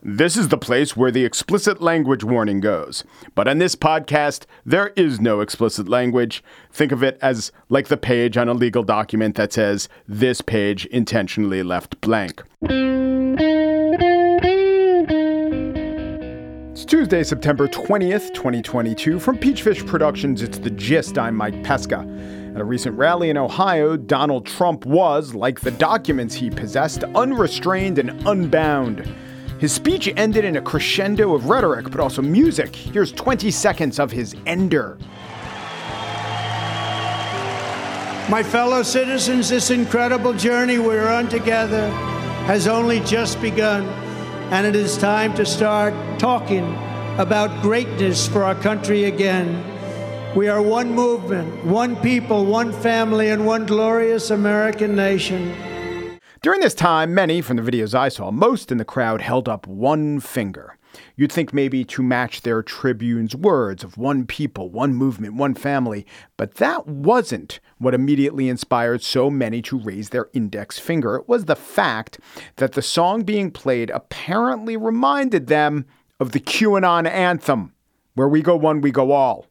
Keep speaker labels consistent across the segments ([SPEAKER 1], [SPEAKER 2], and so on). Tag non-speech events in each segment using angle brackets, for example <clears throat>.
[SPEAKER 1] This is the place where the explicit language warning goes. But on this podcast, there is no explicit language. Think of it as like the page on a legal document that says, this page intentionally left blank. It's Tuesday, September 20th, 2022. From Peachfish Productions, it's The Gist. I'm Mike Pesca. At a recent rally in Ohio, Donald Trump was, like the documents he possessed, unrestrained and unbound. His speech ended in a crescendo of rhetoric, but also music. Here's 20 seconds of his ender.
[SPEAKER 2] My fellow citizens, this incredible journey we're on together has only just begun, and it is time to start talking about greatness for our country again. We are one movement, one people, one family, and one glorious American nation.
[SPEAKER 1] During this time, many from the videos I saw, most in the crowd held up one finger. You'd think maybe to match their tribune's words of one people, one movement, one family, but that wasn't what immediately inspired so many to raise their index finger. It was the fact that the song being played apparently reminded them of the QAnon anthem, where we go one, we go all.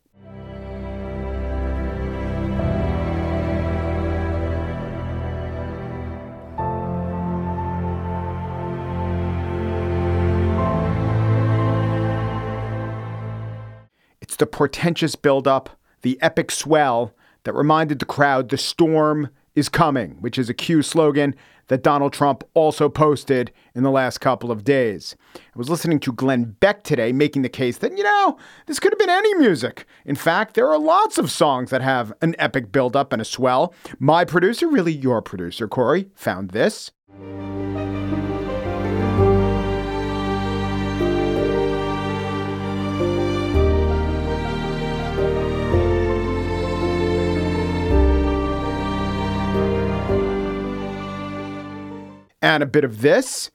[SPEAKER 1] The portentous buildup, the epic swell that reminded the crowd the storm is coming, which is a Q slogan that Donald Trump also posted in the last couple of days. I was listening to Glenn Beck today making the case that, you know, this could have been any music. In fact, there are lots of songs that have an epic buildup and a swell. My producer, really your producer, Corey, found this. And a bit of this.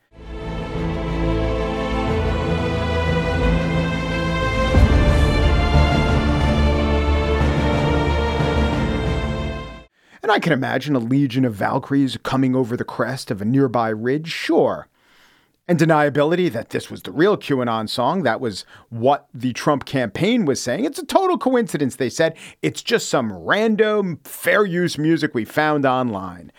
[SPEAKER 1] And I can imagine a legion of Valkyries coming over the crest of a nearby ridge, sure. And deniability that this was the real QAnon song, that was what the Trump campaign was saying. It's a total coincidence, they said. It's just some random fair use music we found online.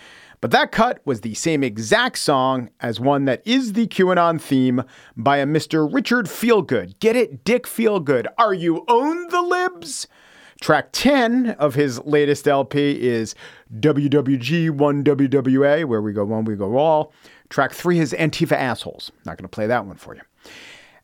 [SPEAKER 1] But that cut was the same exact song as one that is the QAnon theme by a Mr. Richard Feelgood. Get it? Dick Feelgood. Are you own the libs? Track 10 of his latest LP is WWG1WGA, where we go one, we go all. Track 3 is Antifa Assholes. Not going to play that one for you.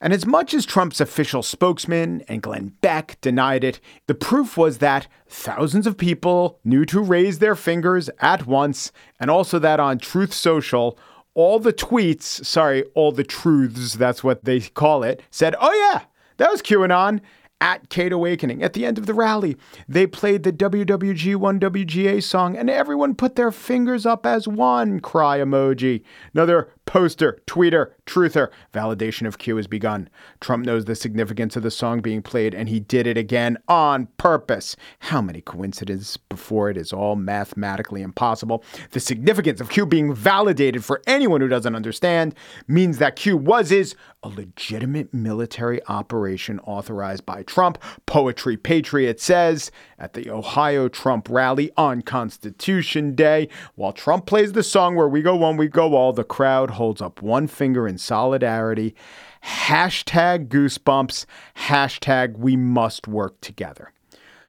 [SPEAKER 1] And as much as Trump's official spokesman and Glenn Beck denied it, the proof was that thousands of people knew to raise their fingers at once, and also that on Truth Social, all the tweets, sorry, all the truths, that's what they call it, said, oh yeah, that was QAnon at Kate Awakening. At the end of the rally, they played the WWG1WGA song and everyone put their fingers up as one cry emoji. Another poster, tweeter, truther. Validation of Q has begun. Trump knows the significance of the song being played and he did it again on purpose. How many coincidences before it is all mathematically impossible? The significance of Q being validated for anyone who doesn't understand means that Q was is a legitimate military operation authorized by Trump. Poetry Patriot says at the Ohio Trump rally on Constitution Day, while Trump plays the song where we go one, we go all, the crowd holds up one finger in solidarity. Hashtag goosebumps, hashtag we must work together.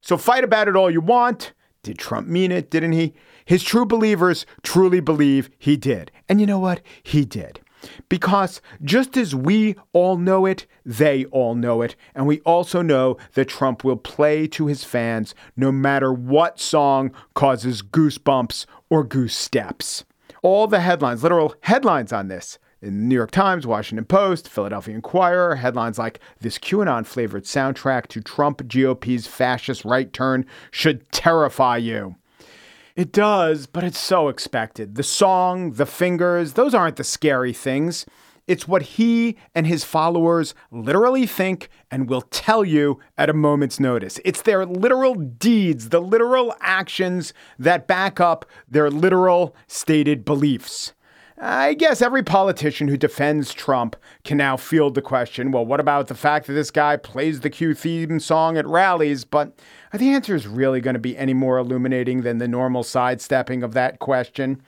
[SPEAKER 1] So fight about it all you want. Did Trump mean it? Didn't he? His true believers truly believe he did. And you know what? He did. Because just as we all know it, they all know it. And we also know that Trump will play to his fans no matter what song causes goosebumps or goose steps. All the headlines, literal headlines on this. In the New York Times, Washington Post, Philadelphia Inquirer, headlines like this QAnon flavored soundtrack to Trump GOP's fascist right turn should terrify you. It does, but it's so expected. The song, the fingers, those aren't the scary things. It's what he and his followers literally think and will tell you at a moment's notice. It's their literal deeds, the literal actions that back up their literal stated beliefs. I guess every politician who defends Trump can now field the question well, what about the fact that this guy plays the Q theme song at rallies? But the is really going to be any more illuminating than the normal sidestepping of that question?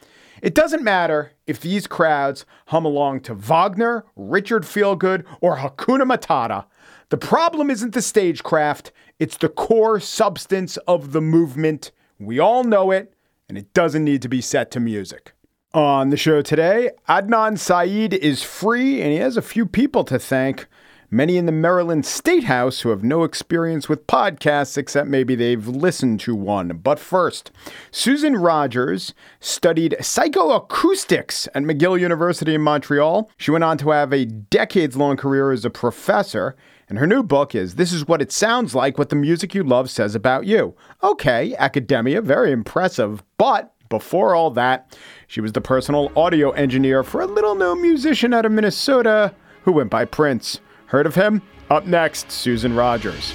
[SPEAKER 1] It doesn't matter if these crowds hum along to Wagner, Richard Feelgood, or Hakuna Matata. The problem isn't the stagecraft, it's the core substance of the movement. We all know it, and it doesn't need to be set to music. On the show today, Adnan Syed is free and he has a few people to thank. Many in the Maryland State House who have no experience with podcasts except maybe they've listened to one. But first, Susan Rogers studied psychoacoustics at McGill University in Montreal. She went on to have a decades long career as a professor. And her new book is This is What It Sounds Like What the Music You Love Says About You. Okay, academia, very impressive. But before all that, she was the personal audio engineer for a little known musician out of Minnesota who went by Prince. Heard of him? Up next, Susan Rogers.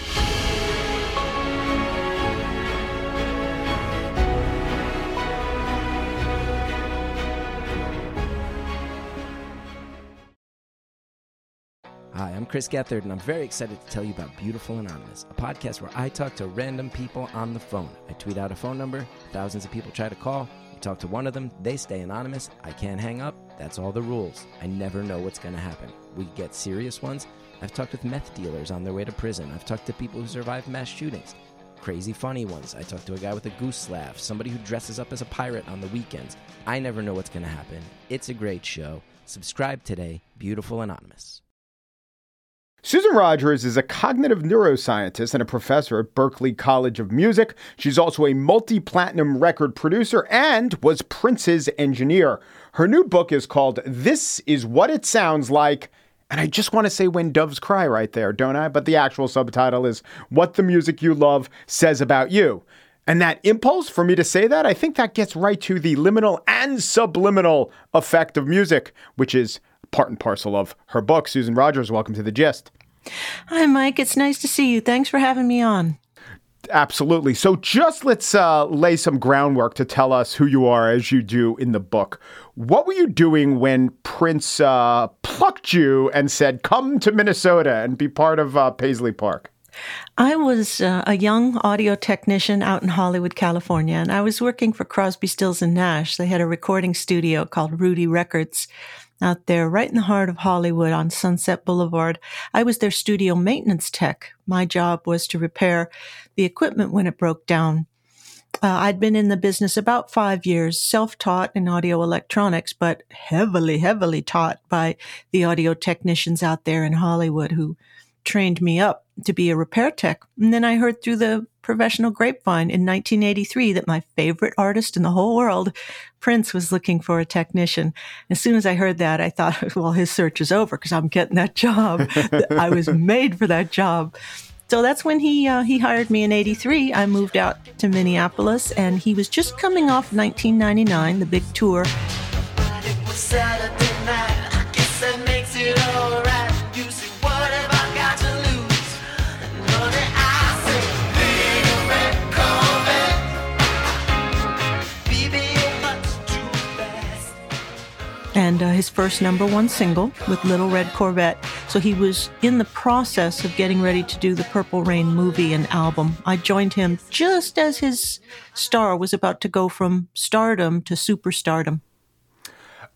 [SPEAKER 3] Hi, I'm Chris Gethard, and I'm very excited to tell you about Beautiful Anonymous, a podcast where I talk to random people on the phone. I tweet out a phone number, thousands of people try to call. You talk to one of them, they stay anonymous. I can't hang up. That's all the rules. I never know what's going to happen. We get serious ones. I've talked with meth dealers on their way to prison. I've talked to people who survived mass shootings. Crazy funny ones. I talked to a guy with a goose laugh, somebody who dresses up as a pirate on the weekends. I never know what's going to happen. It's a great show. Subscribe today, Beautiful Anonymous.
[SPEAKER 1] Susan Rogers is a cognitive neuroscientist and a professor at Berklee College of Music. She's also a multi platinum record producer and was Prince's engineer. Her new book is called This Is What It Sounds Like. And I just want to say When Doves Cry right there, don't I? But the actual subtitle is What the Music You Love Says About You. And that impulse for me to say that, I think that gets right to the liminal and subliminal effect of music, which is part and parcel of her book. Susan Rogers, welcome to the gist.
[SPEAKER 4] Hi, Mike. It's nice to see you. Thanks for having me on.
[SPEAKER 1] Absolutely. So, just let's uh, lay some groundwork to tell us who you are as you do in the book. What were you doing when Prince uh, plucked you and said, Come to Minnesota and be part of uh, Paisley Park?
[SPEAKER 4] I was uh, a young audio technician out in Hollywood, California, and I was working for Crosby, Stills and Nash. They had a recording studio called Rudy Records out there, right in the heart of Hollywood on Sunset Boulevard. I was their studio maintenance tech. My job was to repair the equipment when it broke down. Uh, I'd been in the business about five years, self taught in audio electronics, but heavily, heavily taught by the audio technicians out there in Hollywood who trained me up to be a repair tech. And then I heard through the professional grapevine in 1983 that my favorite artist in the whole world, Prince, was looking for a technician. As soon as I heard that, I thought, <laughs> well, his search is over because I'm getting that job. I was <laughs> made for that job. So that's when he uh, he hired me in '83. I moved out to Minneapolis, and he was just coming off 1999, the big tour. And uh, his first number one single with Little Red Corvette. So he was in the process of getting ready to do the Purple Rain movie and album. I joined him just as his star was about to go from stardom to superstardom.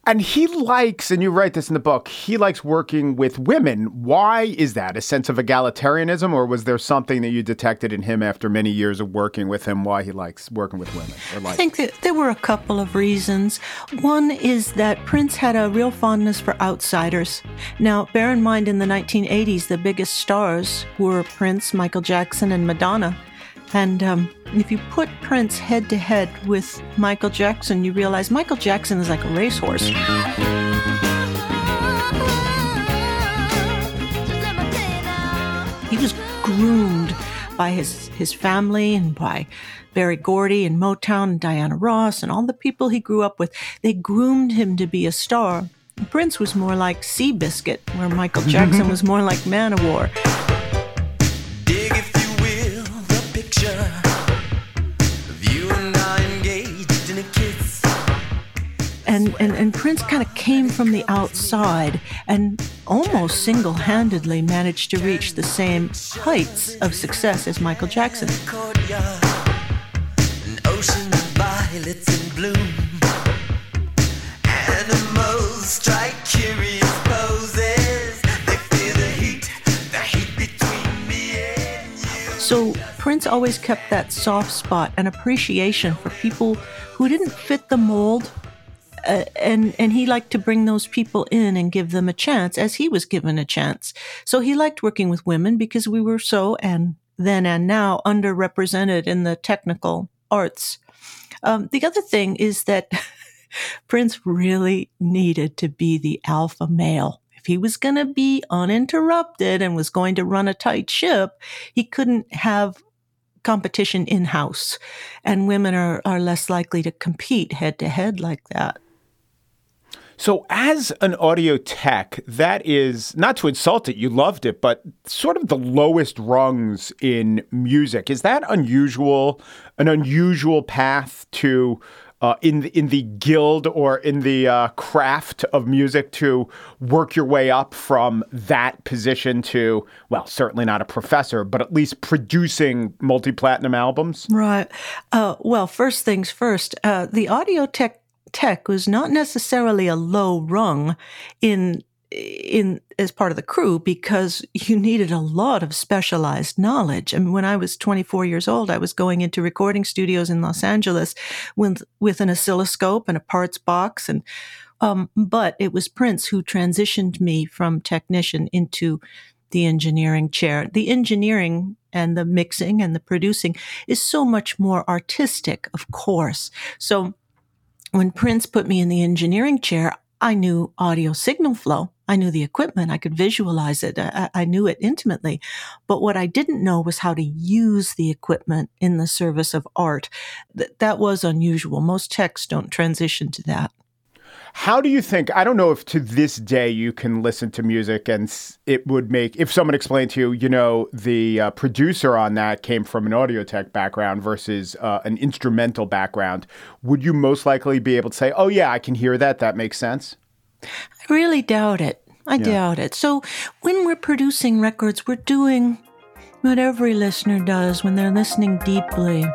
[SPEAKER 1] And he likes, and you write this in the book, he likes working with women. Why is that? A sense of egalitarianism, or was there something that you detected in him after many years of working with him why he likes working with women?
[SPEAKER 4] I think that there were a couple of reasons. One is that Prince had a real fondness for outsiders. Now, bear in mind, in the 1980s, the biggest stars were Prince, Michael Jackson, and Madonna. And um, if you put Prince head to head with Michael Jackson, you realize Michael Jackson is like a racehorse. He was groomed by his, his family and by Berry Gordy and Motown and Diana Ross and all the people he grew up with. They groomed him to be a star. Prince was more like Seabiscuit, where Michael <laughs> Jackson was more like Man o' War. And, and, and Prince kind of came from the outside and almost single handedly managed to reach the same heights of success as Michael Jackson. So Prince always kept that soft spot and appreciation for people who didn't fit the mold uh, and and he liked to bring those people in and give them a chance as he was given a chance. So he liked working with women because we were so and then and now underrepresented in the technical arts. Um, the other thing is that <laughs> Prince really needed to be the alpha male. If he was going to be uninterrupted and was going to run a tight ship, he couldn't have competition in house. And women are, are less likely to compete head to head like that.
[SPEAKER 1] So, as an audio tech, that is not to insult it, you loved it, but sort of the lowest rungs in music. Is that unusual? An unusual path to uh, in the, in the guild or in the uh, craft of music to work your way up from that position to well, certainly not a professor, but at least producing multi platinum albums.
[SPEAKER 4] Right. Uh, well, first things first. Uh, the audio tech tech was not necessarily a low rung in in as part of the crew because you needed a lot of specialized knowledge. I mean, when I was 24 years old, I was going into recording studios in Los Angeles with with an oscilloscope and a parts box, and um, but it was Prince who transitioned me from technician into the engineering chair. The engineering and the mixing and the producing is so much more artistic, of course. So when Prince put me in the engineering chair, I knew audio signal flow. I knew the equipment. I could visualize it. I, I, knew it intimately. But what I didn't know was how to use the equipment in the service of art. Th- that was unusual. Most techs don't transition to that.
[SPEAKER 1] How do you think? I don't know if to this day you can listen to music and it would make, if someone explained to you, you know, the uh, producer on that came from an audio tech background versus uh, an instrumental background, would you most likely be able to say, oh, yeah, I can hear that. That makes sense?
[SPEAKER 4] I really doubt it. I yeah. doubt it. So when we're producing records, we're doing what every listener does when they're listening deeply.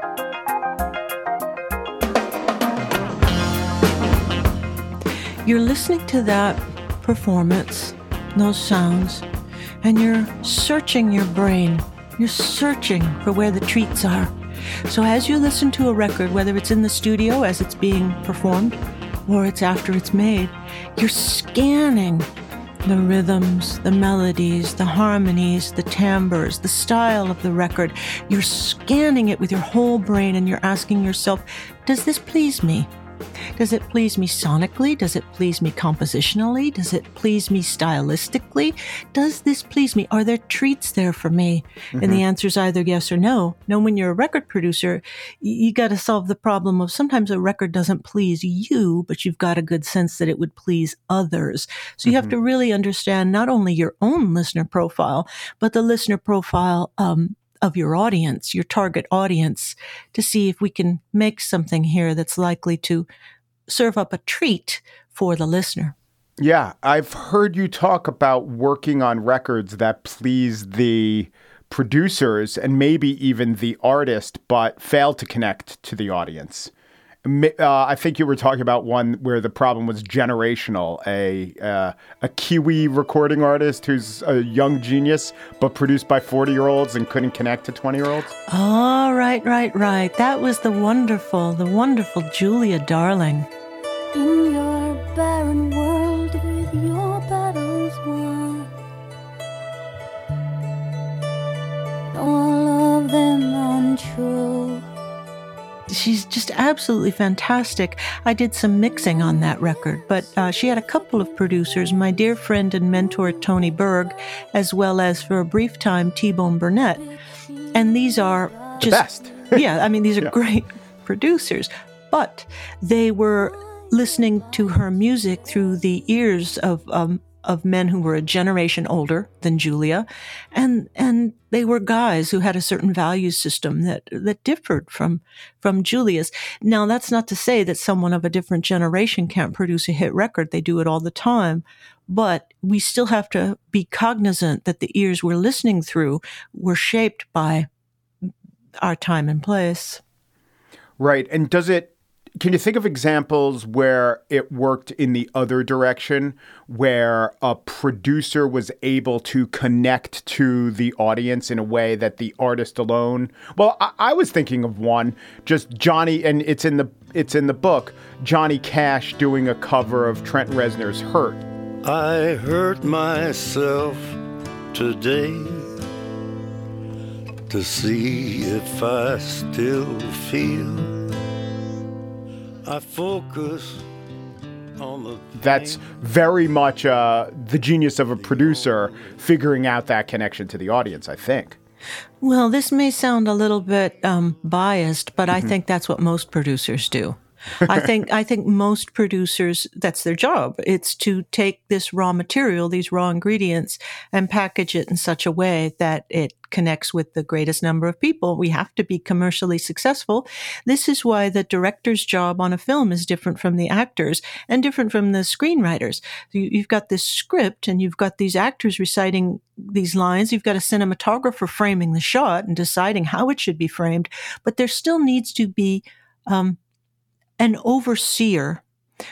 [SPEAKER 4] You're listening to that performance, those sounds, and you're searching your brain. You're searching for where the treats are. So as you listen to a record, whether it's in the studio as it's being performed or it's after it's made, you're scanning the rhythms, the melodies, the harmonies, the timbres, the style of the record. You're scanning it with your whole brain and you're asking yourself, does this please me? Does it please me sonically? Does it please me compositionally? Does it please me stylistically? Does this please me? Are there treats there for me? Mm-hmm. And the mm-hmm. answer is either yes or no. Now, when you're a record producer, you got to solve the problem of sometimes a record doesn't please you, but you've got a good sense that it would please others. So you mm-hmm. have to really understand not only your own listener profile, but the listener profile um, of your audience, your target audience, to see if we can make something here that's likely to serve up a treat for the listener.
[SPEAKER 1] Yeah, I've heard you talk about working on records that please the producers and maybe even the artist, but fail to connect to the audience. Uh, I think you were talking about one where the problem was generational. A uh, a Kiwi recording artist who's a young genius, but produced by forty year olds and couldn't connect to twenty year olds.
[SPEAKER 4] Oh, right, right, right. That was the wonderful, the wonderful Julia Darling. She's just absolutely fantastic. I did some mixing on that record, but uh, she had a couple of producers, my dear friend and mentor Tony Berg, as well as for a brief time T Bone Burnett. And these are
[SPEAKER 1] just. <laughs>
[SPEAKER 4] Yeah, I mean, these are yeah. great producers, but they were listening to her music through the ears of um, of men who were a generation older than Julia, and and they were guys who had a certain value system that that differed from from Julia's. Now that's not to say that someone of a different generation can't produce a hit record. They do it all the time. But we still have to be cognizant that the ears we're listening through were shaped by our time and place.
[SPEAKER 1] Right. And does it can you think of examples where it worked in the other direction, where a producer was able to connect to the audience in a way that the artist alone? Well, I, I was thinking of one, just Johnny, and it's in the it's in the book. Johnny Cash doing a cover of Trent Reznor's "Hurt."
[SPEAKER 5] I hurt myself today to see if I still feel I focus on the.
[SPEAKER 1] That's very much uh, the genius of a producer figuring out that connection to the audience, I think.
[SPEAKER 4] Well, this may sound a little bit um, biased, but mm-hmm. I think that's what most producers do. I think I think most producers that's their job. It's to take this raw material, these raw ingredients, and package it in such a way that it connects with the greatest number of people. We have to be commercially successful. This is why the director's job on a film is different from the actors and different from the screenwriters. You've got this script and you've got these actors reciting these lines. You've got a cinematographer framing the shot and deciding how it should be framed, but there still needs to be um, an overseer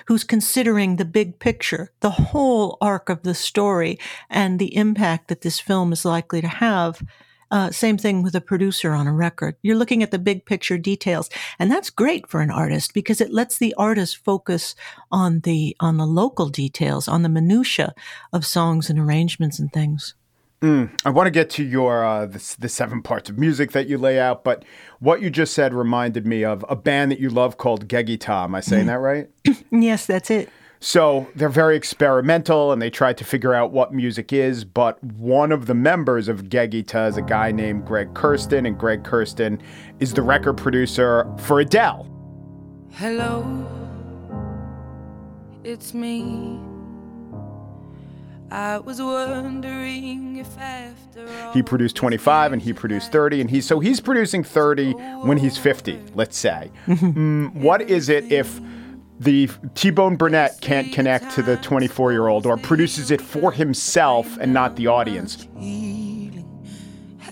[SPEAKER 4] who's considering the big picture, the whole arc of the story, and the impact that this film is likely to have. Uh, same thing with a producer on a record. You're looking at the big picture details, and that's great for an artist because it lets the artist focus on the on the local details, on the minutia of songs and arrangements and things.
[SPEAKER 1] Mm, I want to get to your uh, the, the, seven parts of music that you lay out, but what you just said reminded me of a band that you love called Geggy Am I saying mm. that right? <clears throat>
[SPEAKER 4] yes, that's it.
[SPEAKER 1] So they're very experimental, and they try to figure out what music is. But one of the members of Geggy Tah is a guy named Greg Kurstin, and Greg Kurstin is the record producer for Adele.
[SPEAKER 6] Hello, it's me. I was wondering if after
[SPEAKER 1] he produced 25 and he produced 30 and he's so he's producing 30 when he's 50 let's say. <laughs> Mm, what is it if the T-Bone Burnett can't connect to the 24 year old or produces it for himself and not the audience?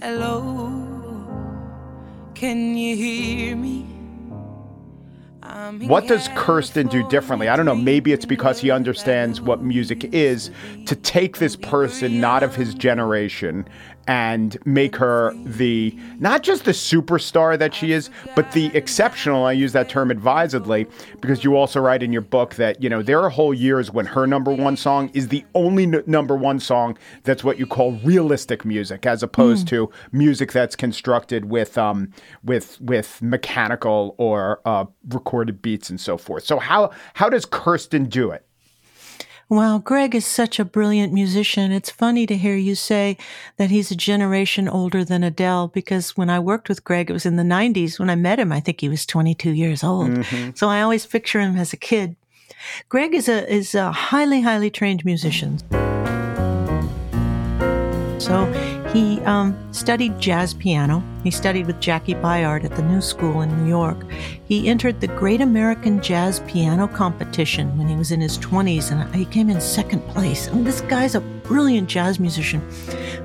[SPEAKER 6] hello? Can you hear me
[SPEAKER 1] what does Kurstin do differently? I don't know. Maybe it's because he understands what music is to take this person not of his generation and make her the not just the superstar that she is, but the exceptional. I use that term advisedly because you also write in your book that you know there are whole years when her number one song is the only n- number one song that's what you call realistic music, as opposed mm. to music that's constructed with um with with mechanical or uh, recorded beats and so forth. So how how does Kurstin do it?
[SPEAKER 4] Wow, Greg is such a brilliant musician. It's funny to hear you say that he's a generation older than Adele because when I worked with Greg, it was in the 90s. When I met him, I think he was 22 years old. Mm-hmm. So I always picture him as a kid. Greg is a is a highly highly trained musician. So he um, studied jazz piano. He studied with Jaki Byard at the New School in New York. He entered the Great American Jazz Piano Competition when he was in his 20s, and he came in second place. And this guy's a brilliant jazz musician.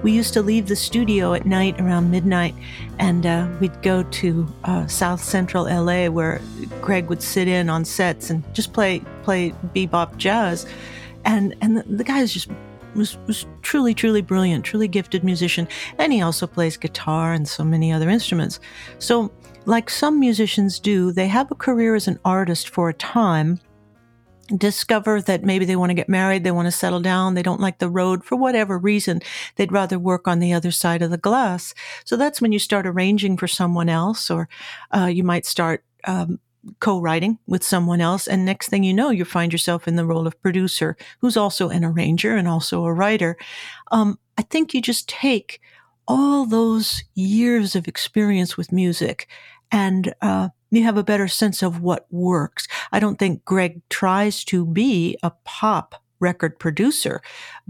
[SPEAKER 4] We used to leave the studio at night around midnight, and uh, we'd go to uh, South Central LA, where Greg would sit in on sets and just play play bebop jazz, and and the, the guy is just was was truly truly brilliant, truly gifted musician, and he also plays guitar and so many other instruments. So, like some musicians do, they have a career as an artist for a time discover that maybe they want to get married, they want to settle down, they don't like the road for whatever reason. They'd rather work on the other side of the glass. So that's when you start arranging for someone else, or uh, you might start. Um, co-writing with someone else and next thing you know you find yourself in the role of producer who's also an arranger and also a writer um, i think you just take all those years of experience with music and uh, you have a better sense of what works. I don't think Greg tries to be a pop record producer,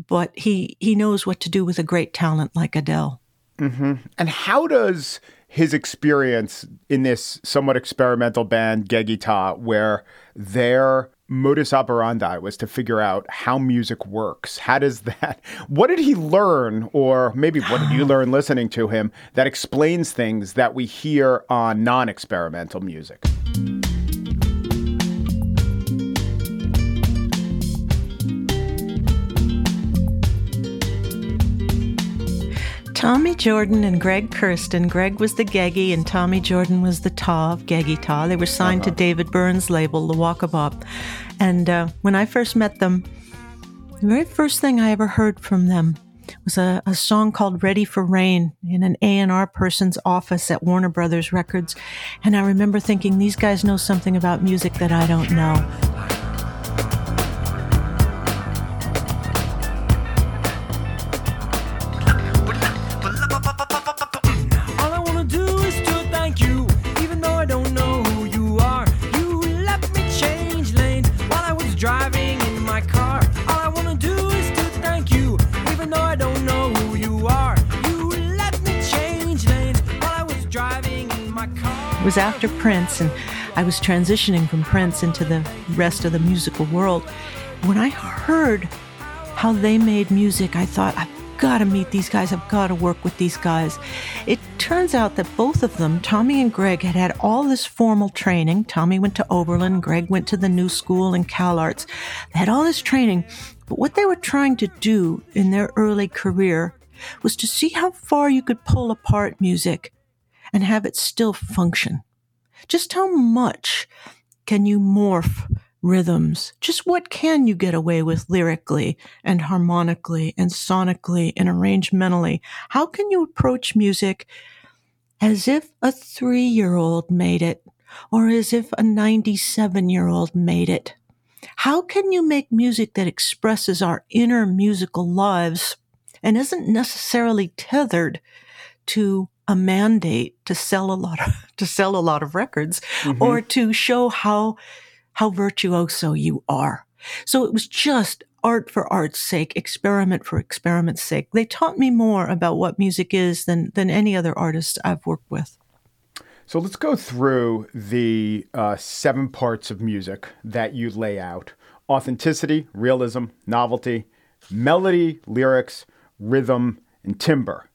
[SPEAKER 4] but he he knows what to do with a great talent like Adele.
[SPEAKER 1] Mm-hmm. And how does his experience in this somewhat experimental band Geggy Tah, where their modus operandi was to figure out how music works. How does that, <laughs> what did he learn, or maybe what did you learn listening to him that explains things that we hear on non experimental music?
[SPEAKER 4] Tommy Jordan and Greg Kurstin. Greg was the Geggy and Tommy Jordan was the Tah of Geggy Tah. They were signed uh-huh. to David Byrne's label, the Luaka Bop. And uh, when I first met them, the very first thing I ever heard from them was a, a song called Ready for Rain in an A&R person's office at Warner Brothers Records. And I remember thinking, these guys know something about music that I don't know. It was after Prince, and I was transitioning from Prince into the rest of the musical world. When I heard how they made music, I thought, I've got to meet these guys. I've got to work with these guys. It turns out that both of them, Tommy and Greg, had had all this formal training. Tommy went to Oberlin, Greg went to the New School and CalArts. They had all this training, but what they were trying to do in their early career was to see how far you could pull apart music and have it still function? Just how much can you morph rhythms? Just what can you get away with lyrically and harmonically and sonically and arrangementally? How can you approach music as if a three year old made it or as if a 97 year old made it? How can you make music that expresses our inner musical lives and isn't necessarily tethered to a mandate to sell a lot of, <laughs> to sell a lot of records mm-hmm. or to show how how virtuoso you are. So it was just art for art's sake, experiment for experiment's sake. They taught me more about what music is than than any other artist I've worked with.
[SPEAKER 1] So let's go through the uh, seven parts of music that you lay out: authenticity, realism, novelty, melody, lyrics, rhythm, and timbre.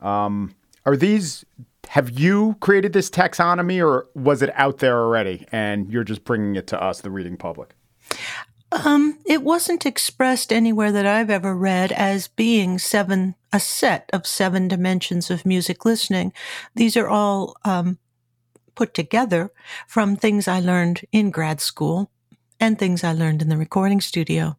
[SPEAKER 1] Um, are these have you created this taxonomy or was it out there already and you're just bringing it to us the reading public
[SPEAKER 4] um, it wasn't expressed anywhere that I've ever read as being seven, a set of seven dimensions of music listening. These are all um, put together from things I learned in grad school and things I learned in the recording studio.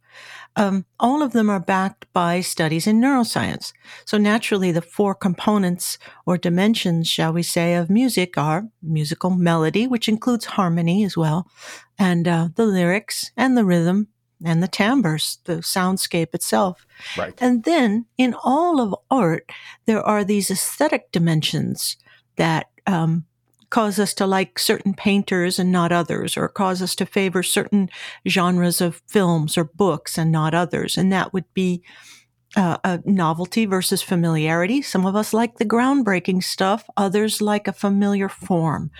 [SPEAKER 4] Um, all of them are backed by studies in neuroscience. So naturally, the four components or dimensions, shall we say, of music are musical melody, which includes harmony as well, and uh, the lyrics and the rhythm and the timbres, the soundscape itself.
[SPEAKER 1] Right.
[SPEAKER 4] And then in all of art, there are these aesthetic dimensions that um, cause us to like certain painters and not others, or cause us to favor certain genres of films or books and not others. And that would be uh, a novelty versus familiarity. Some of us like the groundbreaking stuff; others like a familiar form.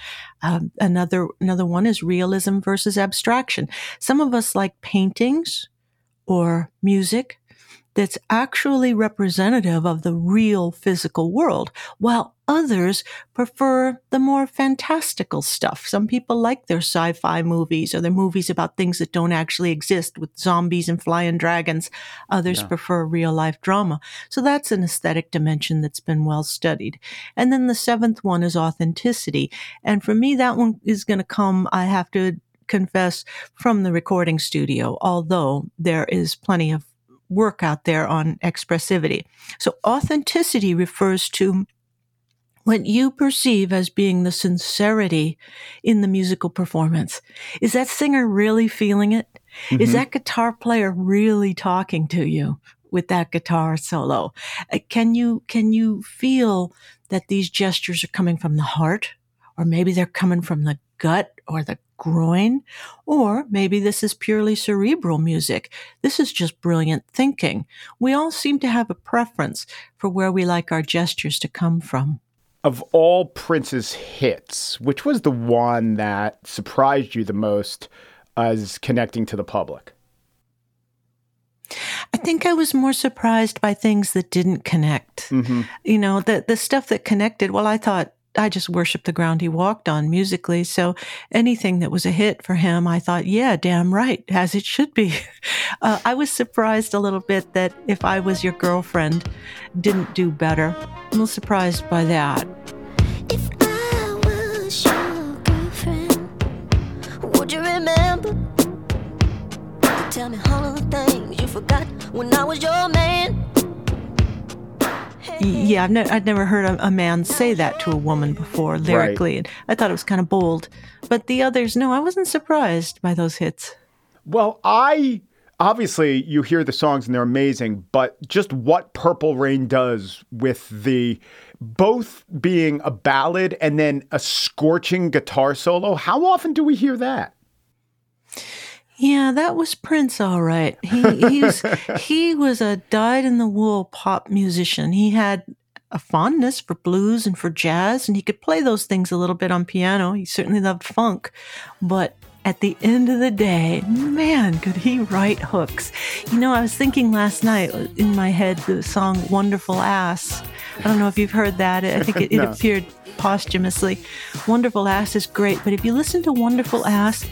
[SPEAKER 4] Um, another another one is realism versus abstraction. Some of us like paintings or music that's actually representative of the real physical world, while others prefer the more fantastical stuff. Some people like their sci-fi movies or their movies about things that don't actually exist with zombies and flying dragons. Others
[SPEAKER 1] Yeah.
[SPEAKER 4] prefer real life drama. So that's an aesthetic dimension that's been well studied. And then the seventh one is authenticity. And for me, that one is going to come, I have to confess, from the recording studio, although there is plenty of work out there on expressivity. So authenticity refers to what you perceive as being the sincerity in the musical performance. Is that singer really feeling it? Is
[SPEAKER 1] Mhm.
[SPEAKER 4] that guitar player really talking to you with that guitar solo? Uh, Can you can you feel that these gestures are coming from the heart or maybe they're coming from the gut or the groin or maybe this is purely cerebral music. This is just brilliant thinking. We all seem to have a preference for where we like our gestures to come from.
[SPEAKER 1] Of all Prince's hits, which was the one that surprised you the most as connecting to the public?
[SPEAKER 4] I think I was more surprised by things that didn't connect.
[SPEAKER 1] Mm-hmm.
[SPEAKER 4] You know, the the stuff that connected, well, I thought I just worshiped the ground he walked on musically. So anything that was a hit for him, I thought, yeah, damn right, as it should be. <laughs> Uh, I was surprised a little bit that if I was your girlfriend, didn't do better. I'm a little surprised by that.
[SPEAKER 7] If I was your girlfriend, would you remember? Tell me all of the things you forgot when I was your man.
[SPEAKER 4] Yeah, I've, ne- I'd never heard a, a man say that to a woman before lyrically. And I thought it was kind of bold. But the others, no, I wasn't surprised by those hits.
[SPEAKER 1] Well, I obviously you hear the songs and they're amazing, but just what Purple Rain does with the both being a ballad and then a scorching guitar solo, how often do we hear that?
[SPEAKER 4] Yeah, that was Prince, all right. He was, <laughs> he was a dyed in the wool pop musician. He had a fondness for blues and for jazz, and he could play those things a little bit on piano. He certainly loved funk, but at the end of the day, man, could he write hooks. You know, I was thinking last night uh, in my head the song Wonderful Ass. I don't know if you've heard that. I think it, it <laughs>
[SPEAKER 1] No.
[SPEAKER 4] appeared posthumously. Wonderful Ass is great, but if you listen to Wonderful Ass,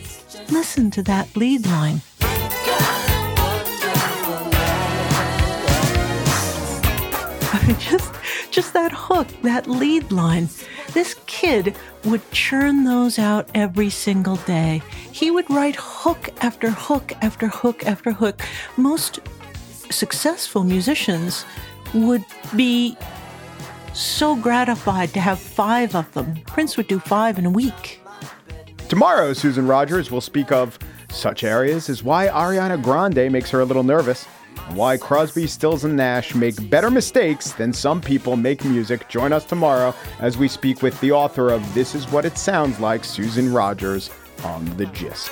[SPEAKER 4] listen to that lead line. <laughs> Just just that hook, that lead line. This kid would churn those out every single day. He would write hook after hook after hook after hook. Most successful musicians would be so gratified to have five of them. Prince would do five in a week.
[SPEAKER 1] Tomorrow, Susan Rogers will speak of such areas as why Ariana Grande makes her a little nervous, and why Crosby, Stills, and Nash make better mistakes than some people make music. Join us tomorrow as we speak with the author of This Is What It Sounds Like, Susan Rogers, on The Gist.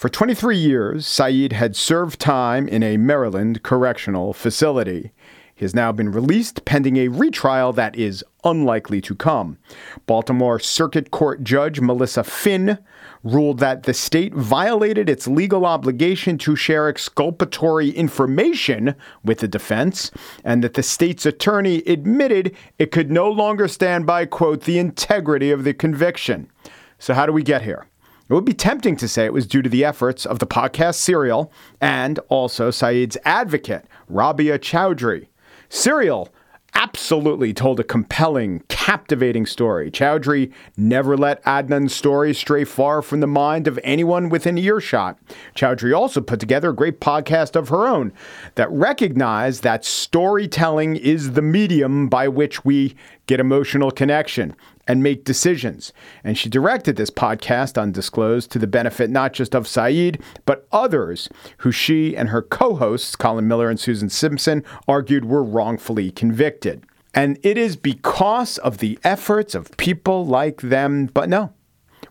[SPEAKER 1] For 23 years, Syed had served time in a Maryland correctional facility. He has now been released pending a retrial that is unlikely to come. Baltimore Circuit Court Judge Melissa Phinn ruled that the state violated its legal obligation to share exculpatory information with the defense, and that the state's attorney admitted it could no longer stand by, quote, the integrity of the conviction. So, how do we get here? It would be tempting to say it was due to the efforts of the podcast Serial and also Syed's advocate, Rabia Chaudry. Serial absolutely told a compelling, captivating story. Chaudry never let Adnan's story stray far from the mind of anyone within earshot. Chowdhury also put together a great podcast of her own that recognized that storytelling is the medium by which we get emotional connection and make decisions. And she directed this podcast, Undisclosed, to the benefit not just of Syed, but others who she and her co hosts, Colin Miller and Susan Simpson, argued were wrongfully convicted. And it is because of the efforts of people like them, but no,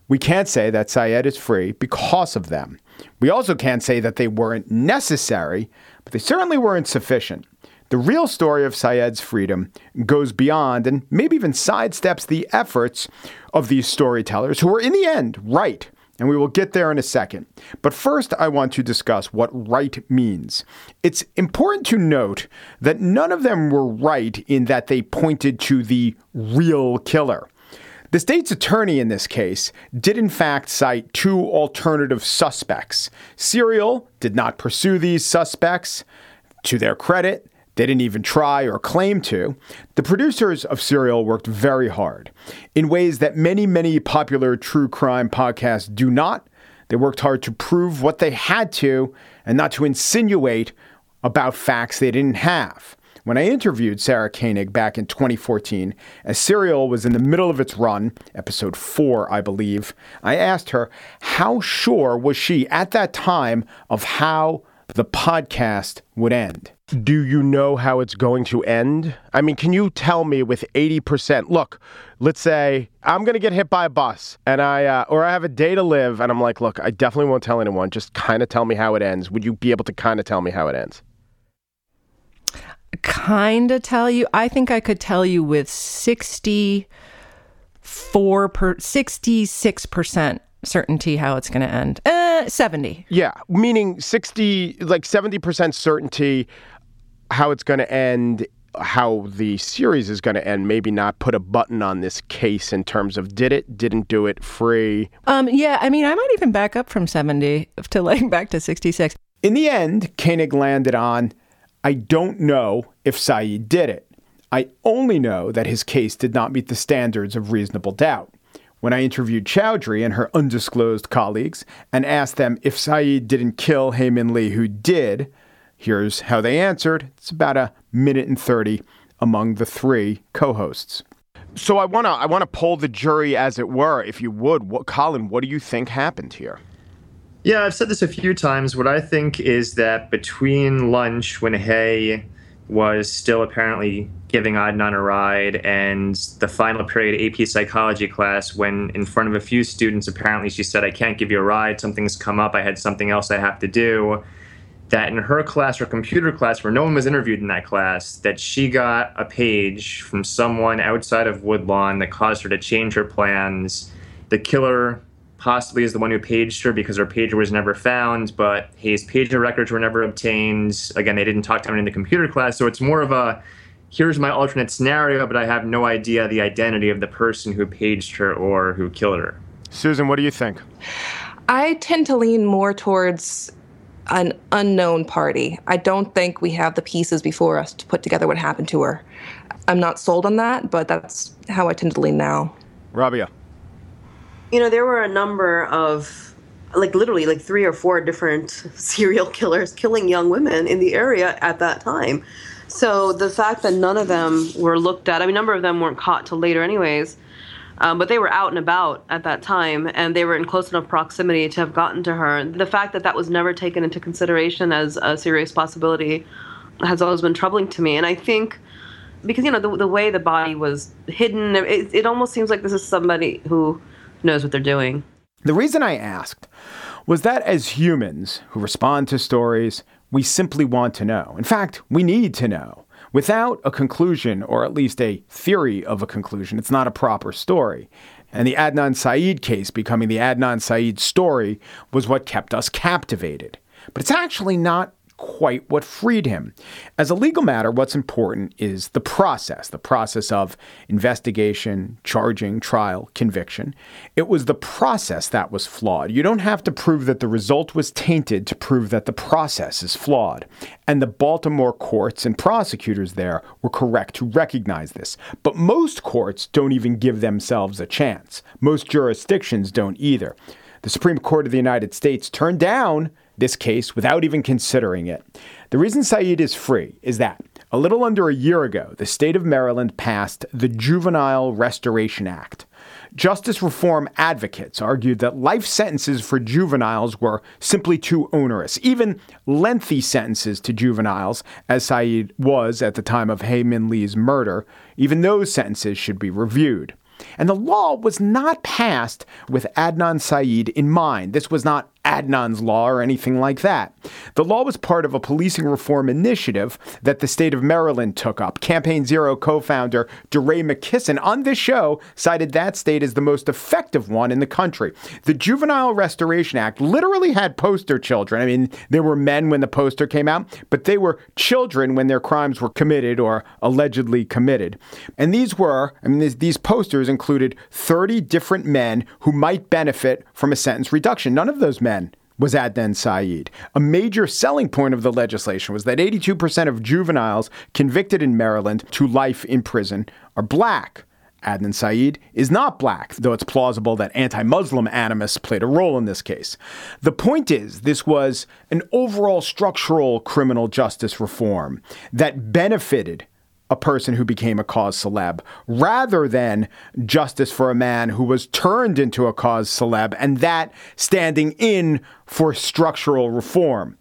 [SPEAKER 1] we can't say that Syed is free because of them. We also can't say that they weren't necessary, but they certainly weren't sufficient. The real story of Syed's freedom goes beyond and maybe even sidesteps the efforts of these storytellers who were, in the end, right. And we will get there in a second. But first, I want to discuss what right means. It's important to note that none of them were right in that they pointed to the real killer. The state's attorney in this case did, in fact, cite two alternative suspects. Serial did not pursue these suspects. To their credit, they didn't even try or claim to. The producers of Serial worked very hard in ways that many, many popular true crime podcasts do not. They worked hard to prove what they had to and not to insinuate about facts they didn't have. When I interviewed Sarah Koenig back in 2014, as Serial was in the middle of its run, episode four, I believe, I asked her how sure was she at that time of how the podcast would end.
[SPEAKER 8] Do you know how it's going to end? I mean, can you tell me with 80%? Look, let's say I'm going to get hit by a bus and I, uh, or I have a day to live and I'm like, look, I definitely won't tell anyone. Just kind of tell me how it ends. Would you be able to kind of tell me how it ends?
[SPEAKER 9] kind of tell you. I think I could tell you with 64 per 66% certainty how it's going to end. Uh 70.
[SPEAKER 8] Yeah, meaning 60, like 70% certainty how it's going to end, how the series is going to end. Maybe not put a button on this case in terms of did it, didn't do it, free.
[SPEAKER 9] Um yeah, I mean, I might even back up from 70 to like back to 66.
[SPEAKER 1] In the end, Koenig landed on I don't know if Syed did it. I only know that his case did not meet the standards of reasonable doubt. When I interviewed Chaudry and her undisclosed colleagues and asked them if Syed didn't kill Hae Min Lee, who did, here's how they answered. It's about a minute and 30 among the three co hosts.
[SPEAKER 8] So I want to I want to pull the jury as it were, if you would. What Colin, what do you think happened here?
[SPEAKER 10] Yeah, I've said this a few times. What I think is that between lunch, when Hae was still apparently giving Adnan a ride, and the final period AP psychology class, when in front of a few students, apparently she said, I can't give you a ride, something's come up, I had something else I have to do. That in her class, her computer class, where no one was interviewed in that class, that she got a page from someone outside of Woodlawn that caused her to change her plans. The killer possibly is the one who paged her because her pager was never found, but Hae's pager records were never obtained. Again, they didn't talk to anyone in the computer class, so it's more of a here's my alternate scenario, but I have no idea the identity of the person who paged her or who killed her.
[SPEAKER 8] Susan, what do you think?
[SPEAKER 11] I tend to lean more towards an unknown party. I don't think we have the pieces before us to put together what happened to her. I'm not sold on that, but that's how I tend to lean now.
[SPEAKER 8] Rabia.
[SPEAKER 12] You know, there were a number of, like literally, like three or four different <laughs> serial killers killing young women in the area at that time. So the fact that none of them were looked at, I mean, a number of them weren't caught till later, anyways, um, but they were out and about at that time and they were in close enough proximity to have gotten to her. The fact that that was never taken into consideration as a serious possibility has always been troubling to me. And I think because, you know, the, the way the body was hidden, it, it almost seems like this is somebody who knows what they're doing.
[SPEAKER 1] The reason I asked was that as humans who respond to stories, we simply want to know. In fact, we need to know. Without a conclusion, or at least a theory of a conclusion, it's not a proper story. And the Adnan Syed case becoming the Adnan Syed story was what kept us captivated. But it's actually not quite what freed him. As a legal matter, what's important is the process, the process of investigation, charging, trial, conviction. It was the process that was flawed. You don't have to prove that the result was tainted to prove that the process is flawed. And the Baltimore courts and prosecutors there were correct to recognize this. But most courts don't even give themselves a chance. Most jurisdictions don't either. The Supreme Court of the United States turned down this case without even considering it. The reason Syed is free is that a little under a year ago, the state of Maryland passed the Juvenile Restoration Act. Justice reform advocates argued that life sentences for juveniles were simply too onerous. Even lengthy sentences to juveniles, as Syed was at the time of Hae Lee's murder, even those sentences should be reviewed. And the law was not passed with Adnan Syed in mind. This was not Adnan's law or anything like that. The law was part of a policing reform initiative that the state of Maryland took up. Campaign Zero co founder DeRay McKesson on this show cited that state as the most effective one in the country. The Juvenile Restoration Act literally had poster children. I mean, there were men when the poster came out, but they were children when their crimes were committed or allegedly committed. And these were, I mean, these posters included 30 different men who might benefit from a sentence reduction. None of those men was Adnan Syed. A major selling point of the legislation was that 82% of juveniles convicted in Maryland to life in prison are black. Adnan Syed is not black, though it's plausible that anti Muslim animus played a role in this case. The point is, this was an overall structural criminal justice reform that benefited a person who became a cause celeb rather than justice for a man who was turned into a cause celeb and that standing in for structural reform.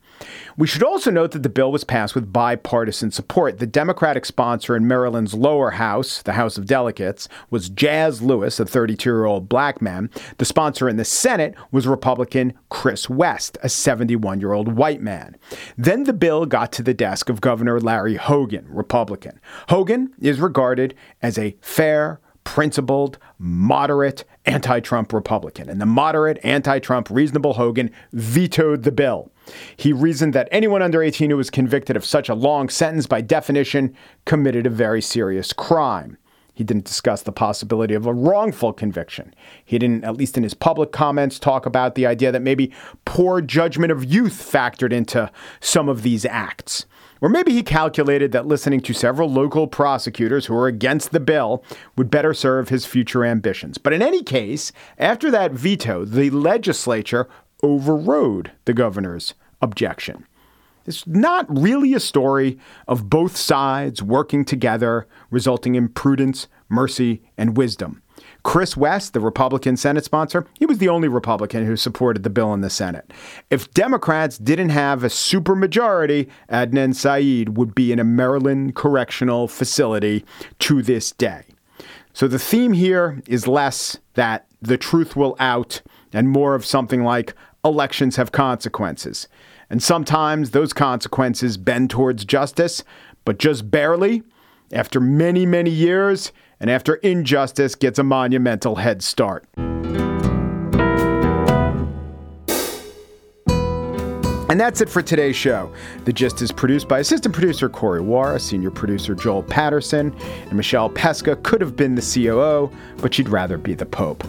[SPEAKER 1] We should also note that the bill was passed with bipartisan support. The Democratic sponsor in Maryland's lower house, the House of Delegates, was Jazz Lewis, a 32 year old black man. The sponsor in the Senate was Republican Chris West, a 71 year old white man. Then the bill got to the desk of Governor Larry Hogan, Republican. Hogan is regarded as a fair, principled, moderate anti Trump Republican. And the moderate, anti Trump, reasonable Hogan vetoed the bill. He reasoned that anyone under 18 who was convicted of such a long sentence, by definition, committed a very serious crime. He didn't discuss the possibility of a wrongful conviction. He didn't, at least in his public comments, talk about the idea that maybe poor judgment of youth factored into some of these acts. Or maybe he calculated that listening to several local prosecutors who were against the bill would better serve his future ambitions. But in any case, after that veto, the legislature overrode the governor's objection. It's not really a story of both sides working together, resulting in prudence, mercy, and wisdom. Chris West, the Republican Senate sponsor, he was the only Republican who supported the bill in the Senate. If Democrats didn't have a supermajority, Adnan Syed would be in a Maryland correctional facility to this day. So the theme here is less that the truth will out and more of something like elections have consequences. And sometimes those consequences bend towards justice, but just barely. After many, many years, and after injustice gets a monumental head start. And that's it for today's show. The Gist is produced by assistant producer Corey Wara, senior producer Joel Patterson, and Michelle Pesca could have been the COO, but she'd rather be the Pope.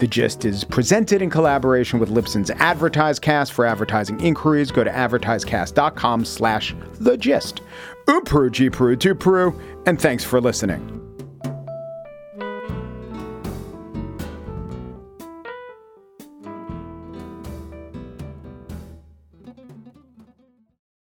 [SPEAKER 1] The Gist is presented in collaboration with Libsyn's AdvertiseCast. For advertising inquiries, go to advertisecast.com slash the gist. Oopru, G Peru, to Peru, and thanks for listening.